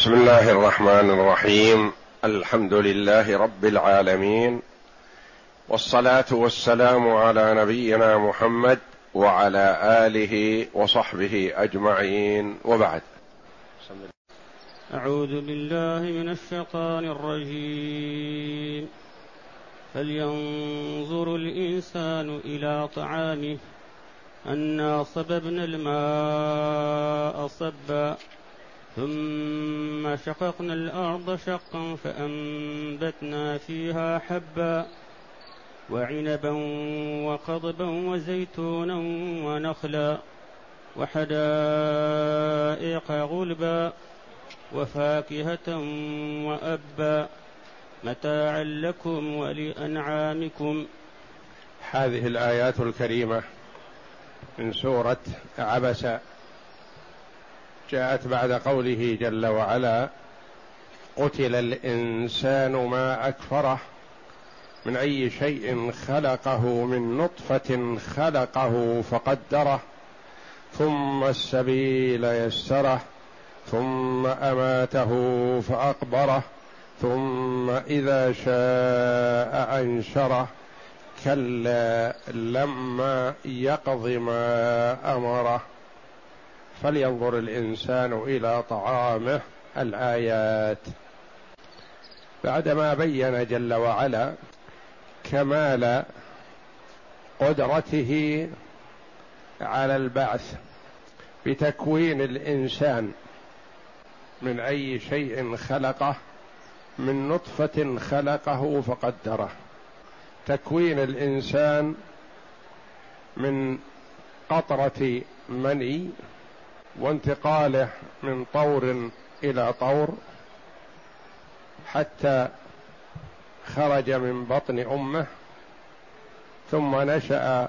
بسم الله الرحمن الرحيم. الحمد لله رب العالمين. والصلاة والسلام على نبينا محمد وعلى آله وصحبه أجمعين. وبعد. أعوذ بالله من الشيطان الرجيم. فلينظر الإنسان إلى طعامه. أنا صببنا الماء صبا. ثم شققنا الأرض شقا فأنبتنا فيها حبا وعنبا وقضبا وزيتونا ونخلا وحدائق غلبا وفاكهة وأبا متاعا لكم ولأنعامكم. هذه الآيات الكريمة من سورة عبس. جاءت بعد قوله جل وعلا قتل الإنسان ما أكفره من أي شيء خلقه من نطفة خلقه فقدره ثم السبيل يسره ثم أماته فأقبره ثم إذا شاء أنشره. كلا لما يقض ما أمره. فلينظر الإنسان إلى طعامه الآيات. بعدما بين جل وعلا كمال قدرته على البعث بتكوين الإنسان من أي شيء خلقه من نطفة خلقه فقدره. تكوين الإنسان من قطرة مني وانتقاله من طور إلى طور حتى خرج من بطن أمه ثم نشأ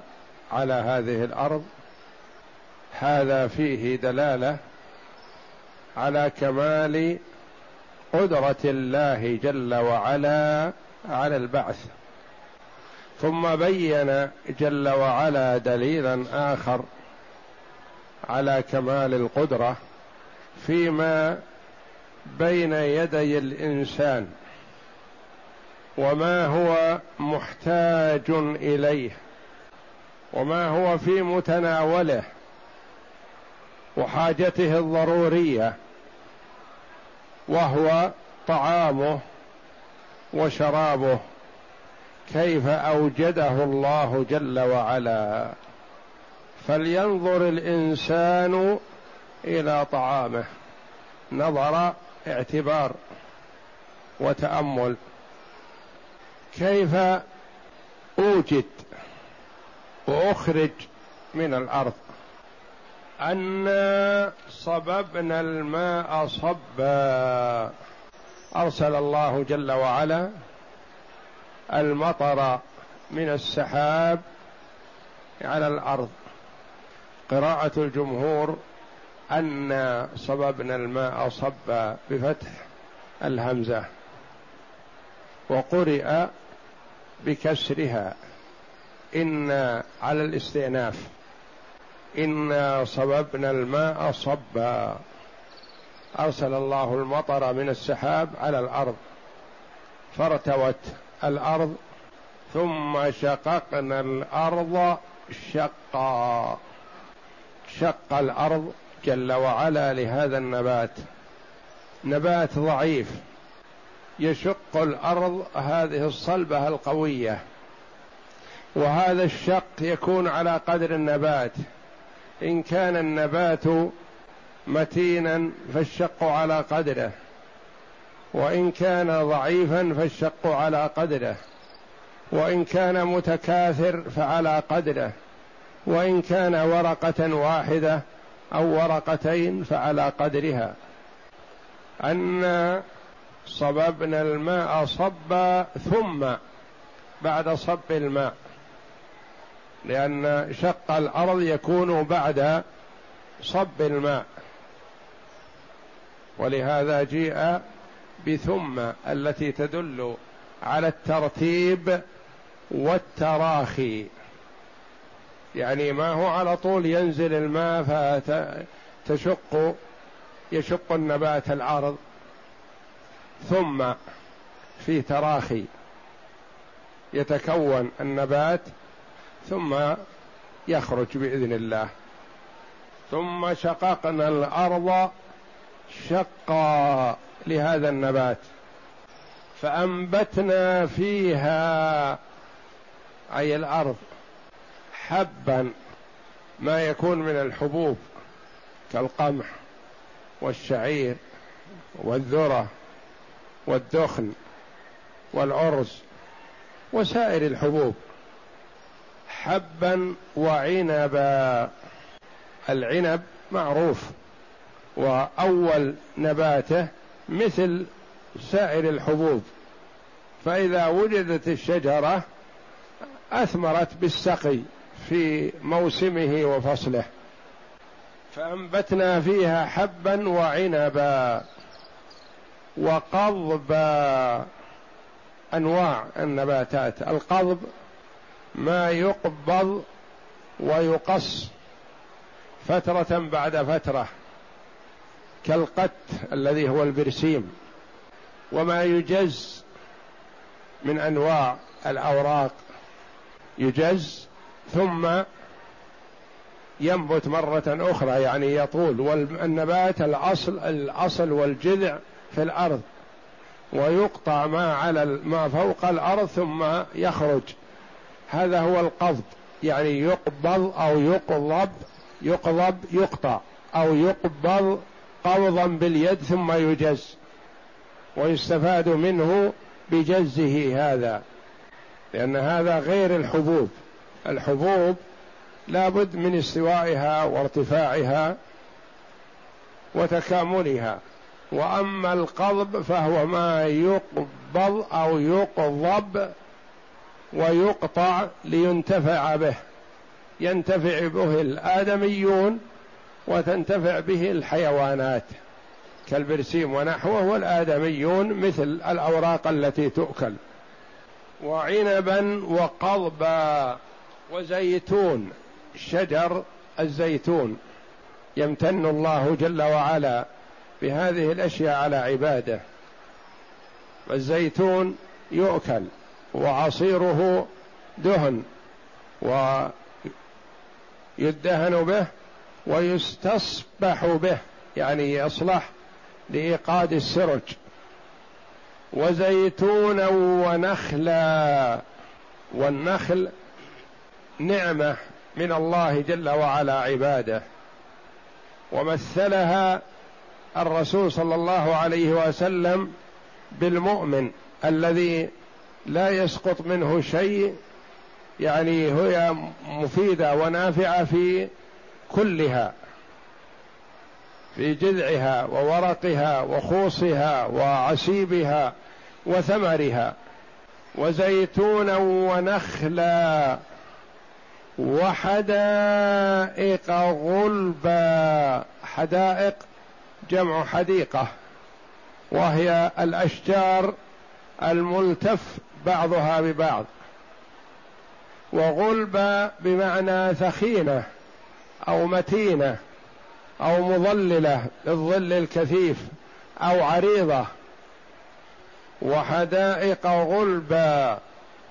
على هذه الأرض. هذا فيه دلالة على كمال قدرة الله جل وعلا على البعث. ثم بين جل وعلا دليلا آخر على كمال القدرة فيما بين يدي الإنسان وما هو محتاج إليه وما هو في متناوله وحاجته الضرورية وهو طعامه وشرابه كيف أوجده الله جل وعلا. فلينظر الإنسان إلى طعامه. نظر اعتبار وتأمل. كيف أوجد وأخرج من الأرض؟ انا صببنا الماء صبا. أرسل الله جل وعلا المطر من السحاب على الأرض. قراءة الجمهور أن صببنا الماء صبا بفتح الهمزة وقرئ بكسرها. إن على الاستئناف. إنا صببنا الماء صبا أرسل الله المطر من السحاب على الأرض. فارتوت الأرض. ثم شققنا الأرض شقا. شق الأرض جل وعلا لهذا النبات. نبات ضعيف. يشق الأرض هذه الصلبة القوية. وهذا الشق يكون على قدر النبات. إن كان النبات متينا فالشق على قدره. وإن كان ضعيفا فالشق على قدره. وإن كان متكاثر فعلى قدره. وإن كان ورقة واحدة أو ورقتين فعلى قدرها. أن صببنا الماء صبا ثم بعد صب الماء لأن شق الأرض يكون بعد صب الماء. ولهذا جيء بثم التي تدل على الترتيب والتراخي. يعني ما هو على طول ينزل الماء فتشق يشق النبات العرض ثم في تراخي يتكون النبات ثم يخرج بإذن الله. ثم شققنا الأرض شقا لهذا النبات. فأنبتنا فيها أي الأرض حبا ما يكون من الحبوب كالقمح والشعير والذرة والدخن والعرس وسائر الحبوب. حبا وعنبا. العنب معروف وأول نباته مثل سائر الحبوب. فإذا وجدت الشجرة أثمرت بالسقي. في موسمه وفصله. فأنبتنا فيها حبا وعنبا وقضبا. أنواع النباتات. القضب ما يقبض ويقص فترة بعد فترة. كالقت الذي هو البرسيم. وما يجز من أنواع الأوراق. يجز ثم ينبت مرة أخرى يعني يطول والنبات الأصل الأصل والجذع في الأرض ويقطع ما على ما فوق الأرض ثم يخرج. هذا هو القبض يعني يقبض أو يقضب يقضب يقطع أو يقبض قبضا باليد ثم يجز ويستفاد منه بجزه هذا لأن هذا غير الحبوب. الحبوب لابد من استوائها وارتفاعها وتكاملها. وأما القضب فهو ما يقبض أو يقضب ويقطع لينتفع به. ينتفع به الآدميون وتنتفع به الحيوانات كالبرسيم ونحوه والآدميون مثل الأوراق التي تؤكل. وعنبا وقضبا. وزيتون شجر الزيتون يمتن الله جل وعلا بهذه الأشياء على عباده. والزيتون يؤكل وعصيره دهن ويدهن به ويستصبح به يعني يصلح لإيقاد السرج. وزيتونا ونخلا والنخل نعمة من الله جل وعلا عبادة. ومثلها الرسول صلى الله عليه وسلم بالمؤمن الذي لا يسقط منه شيء يعني هي مفيدة ونافعة في كلها في جذعها وورقها وخوصها وعسيبها وثمرها وزيتونا ونخلا. وحدائق غلبا حدائق جمع حديقة وهي الأشجار الملتف بعضها ببعض. وغلبا بمعنى ثخينة أو متينة أو مظللة للظل الكثيف أو عريضة. وحدائق غلبا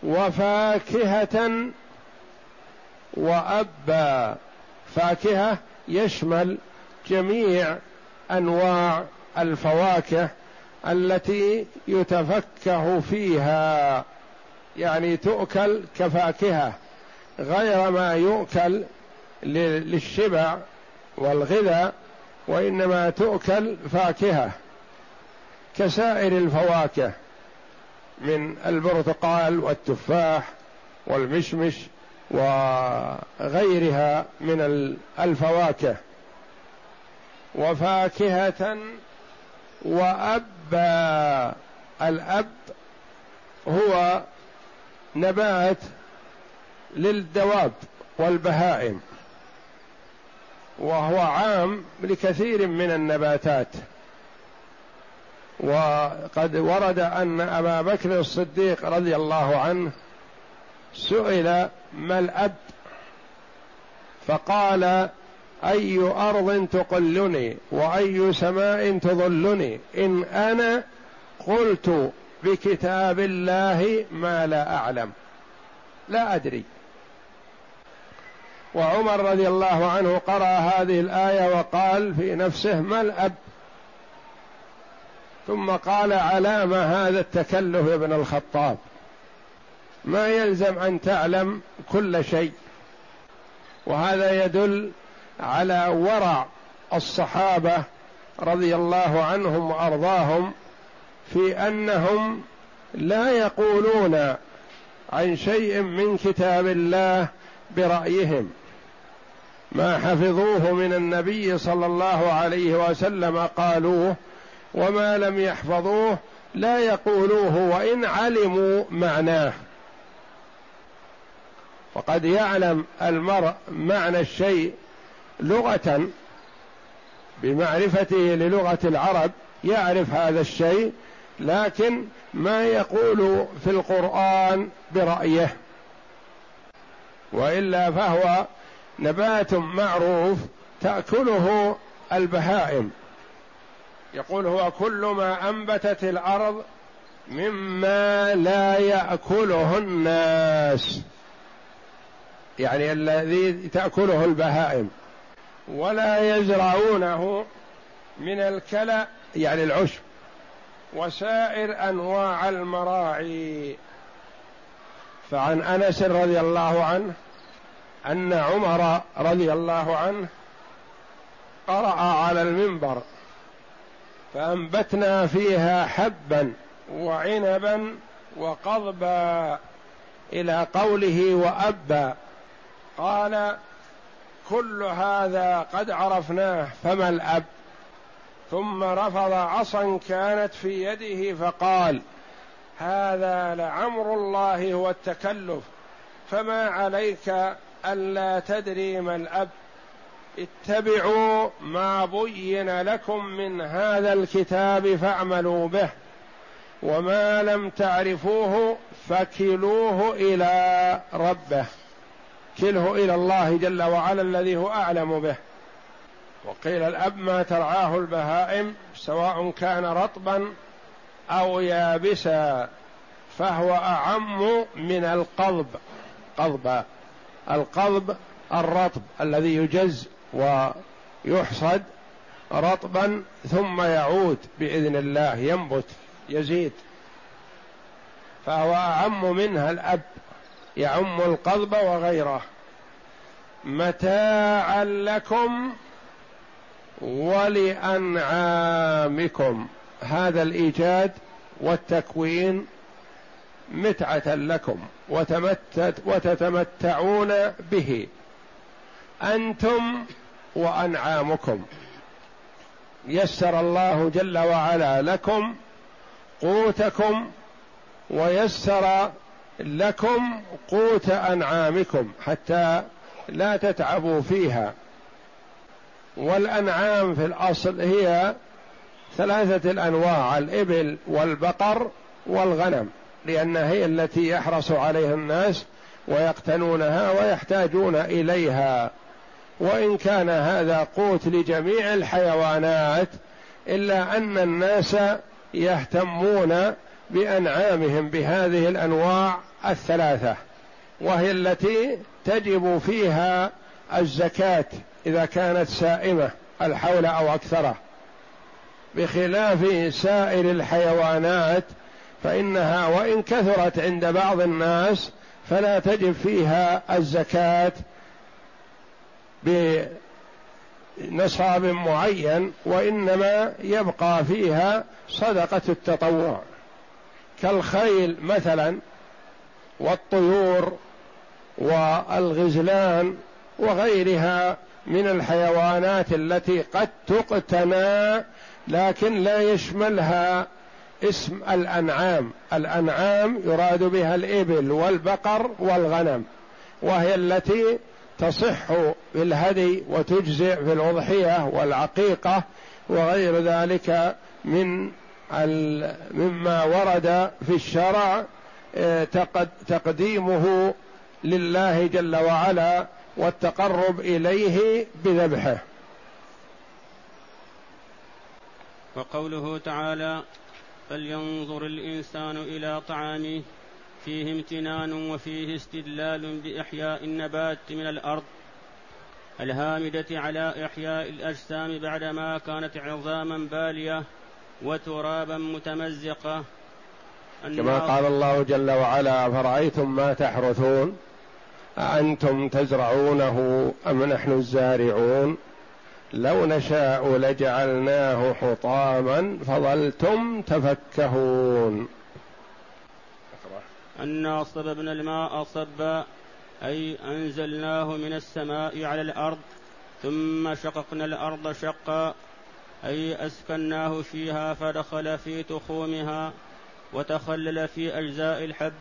وفاكهة وابا فاكهة يشمل جميع أنواع الفواكه التي يتفكه فيها. يعني تؤكل كفاكهة غير ما يؤكل للشبع والغذاء وإنما تؤكل فاكهة كسائر الفواكه من البرتقال والتفاح والمشمش وغيرها من الفواكه. وفاكهة وأبا. الأب هو نبات للدواب والبهائم وهو عام لكثير من النباتات. وقد ورد أن أبا بكر الصديق رضي الله عنه سئل ما الأب؟ فقال أي أرض تقلني وأي سماء تظلني؟ إن أنا قلت بكتاب الله ما لا أعلم. لا أدري. وعمر رضي الله عنه قرأ هذه الآية وقال في نفسه ما الأب؟ ثم قال علام هذا التكلف ابن الخطاب. ما يلزم أن تعلم كل شيء. وهذا يدل على ورع الصحابة رضي الله عنهم وأرضاهم في أنهم لا يقولون عن شيء من كتاب الله برأيهم. ما حفظوه من النبي صلى الله عليه وسلم قالوه وما لم يحفظوه لا يقولوه وإن علموا معناه. وقد يعلم المرء معنى الشيء لغة بمعرفته للغة العرب يعرف هذا الشيء لكن ما يقول في القرآن برأيه. وإلا فهو نبات معروف تأكله البهائم. يقول هو كل ما أنبتت الأرض مما لا يأكله الناس. يعني الذي تأكله البهائم ولا يزرعونه من الكلى يعني العشب وسائر أنواع المراعي. فعن أنس رضي الله عنه أن عمر رضي الله عنه قرأ على المنبر فأنبتنا فيها حبا وعنبا وقضبا إلى قوله وأبا. قال كل هذا قد عرفناه فما الأب؟ ثم رفض عصا كانت في يده فقال هذا لعمر الله هو التكلف فما عليك ألا تدري ما الأب؟ اتبعوا ما بين لكم من هذا الكتاب فاعملوا به وما لم تعرفوه فكلوه إلى ربه. كله إلى الله جل وعلا الذي هو أعلم به. وقيل الأب ما ترعاه البهائم سواء كان رطبا أو يابسا فهو أعم من القضب. قضبا القضب الرطب الذي يجز ويحصد رطبا ثم يعود بإذن الله ينبت يزيد. فهو أعم منها الأب. يعم القضب وغيره. متاعا لكم ولأنعامكم. هذا الإيجاد والتكوين متعة لكم وتمتت وتتمتعون به. أنتم وأنعامكم. يسر الله جل وعلا لكم قوتكم ويسر لكم قوت أنعامكم حتى لا تتعبوا فيها. والأنعام في الأصل هي ثلاثة الأنواع الإبل والبقر والغنم لانها هي التي يحرص عليها الناس ويقتنونها ويحتاجون إليها. وإن كان هذا قوت لجميع الحيوانات إلا أن الناس يهتمون بأنعامهم بهذه الأنواع الثلاثة وهي التي تجب فيها الزكاة إذا كانت سائمة الحول أو اكثره بخلاف سائر الحيوانات فإنها وإن كثرت عند بعض الناس فلا تجب فيها الزكاة بنصاب معين وإنما يبقى فيها صدقة التطوع. كالخيل مثلا والطيور والغزلان وغيرها من الحيوانات التي قد تقتنى لكن لا يشملها اسم الأنعام. الأنعام يراد بها الإبل والبقر والغنم وهي التي تصح في الهدي وتجزئ في الأضحية والعقيقة وغير ذلك من مما ورد في الشرع تقديمه لله جل وعلا والتقرب إليه بذبحه. وقوله تعالى فلينظر الإنسان إلى طعامه فيه امتنان وفيه استدلال بإحياء النبات من الأرض الهامدة على إحياء الأجسام بعدما كانت عظاما بالية وترابا متمزقة كما قال الله جل وعلا فرأيتم ما تحرثون؟ أأنتم تزرعونه أم نحن الزارعون؟ لو نشاء لجعلناه حطاما فظلتم تفكهون. أنا صببنا الماء صبا أي أنزلناه من السماء على الأرض ثم شققنا الأرض شقا أي أسكناه فيها فدخل في تخومها. وتخلل في أجزاء الحب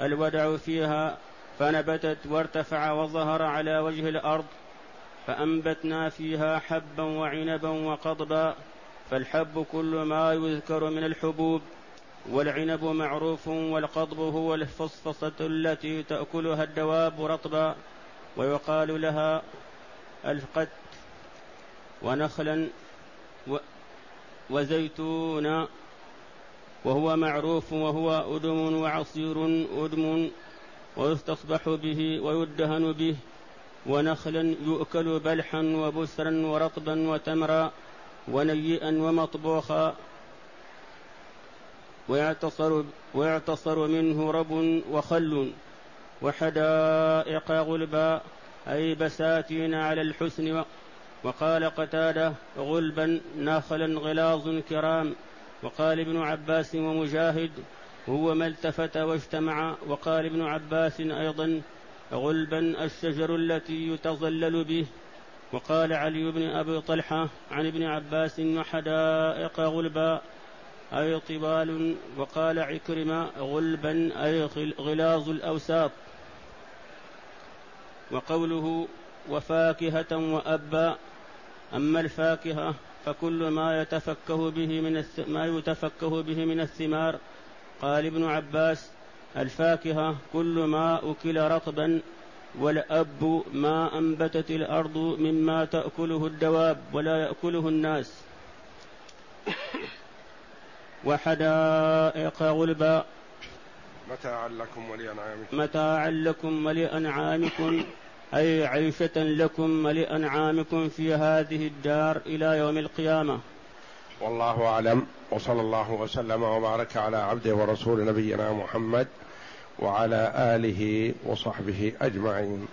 الودع فيها فنبتت وارتفع وظهر على وجه الأرض فأنبتنا فيها حبا وعنبا وقضبا فالحب كل ما يذكر من الحبوب والعنب معروف والقضب هو الفصفصة التي تأكلها الدواب رطبا ويقال لها القت ونخلا وزيتونا. وهو معروف وهو أدم وعصير أدم ويستصبح به ويدهن به ونخلا يؤكل بلحا وبسرا ورطبا وتمرا ونيئا ومطبوخا ويعتصر, ويعتصر منه رب وخل وحدائق غلبا أي بساتين على الحسن وقال قتادة غلبا ناخلا غلاظ كرام وقال ابن عباس ومجاهد هو ما التفت واجتمع. وقال ابن عباس أيضا غلبا الشجر التي يتظلل به. وقال علي بن أبي طلحة عن ابن عباس وحدائق غلبا أي طبال. وقال عكرمة غلبا أي غلاظ الأوساط. وقوله وفاكهة وأبا أما الفاكهة فكل ما يتفكه به من ما يتفكه به من الثمار. قال ابن عباس الفاكهة كل ما أكل رطبا والأب ما أنبتت الأرض مما تأكله الدواب ولا يأكله الناس. وحدائق غلبا. متاعا لكم ولأنعامكم. متاعا لكم ولأنعامكم. أي عيشة لكم ولأنعامكم في هذه الدار إلى يوم القيامة. والله أعلم. وصلى الله وسلم وبارك على عبده ورسول نبينا محمد وعلى آله وصحبه أجمعين.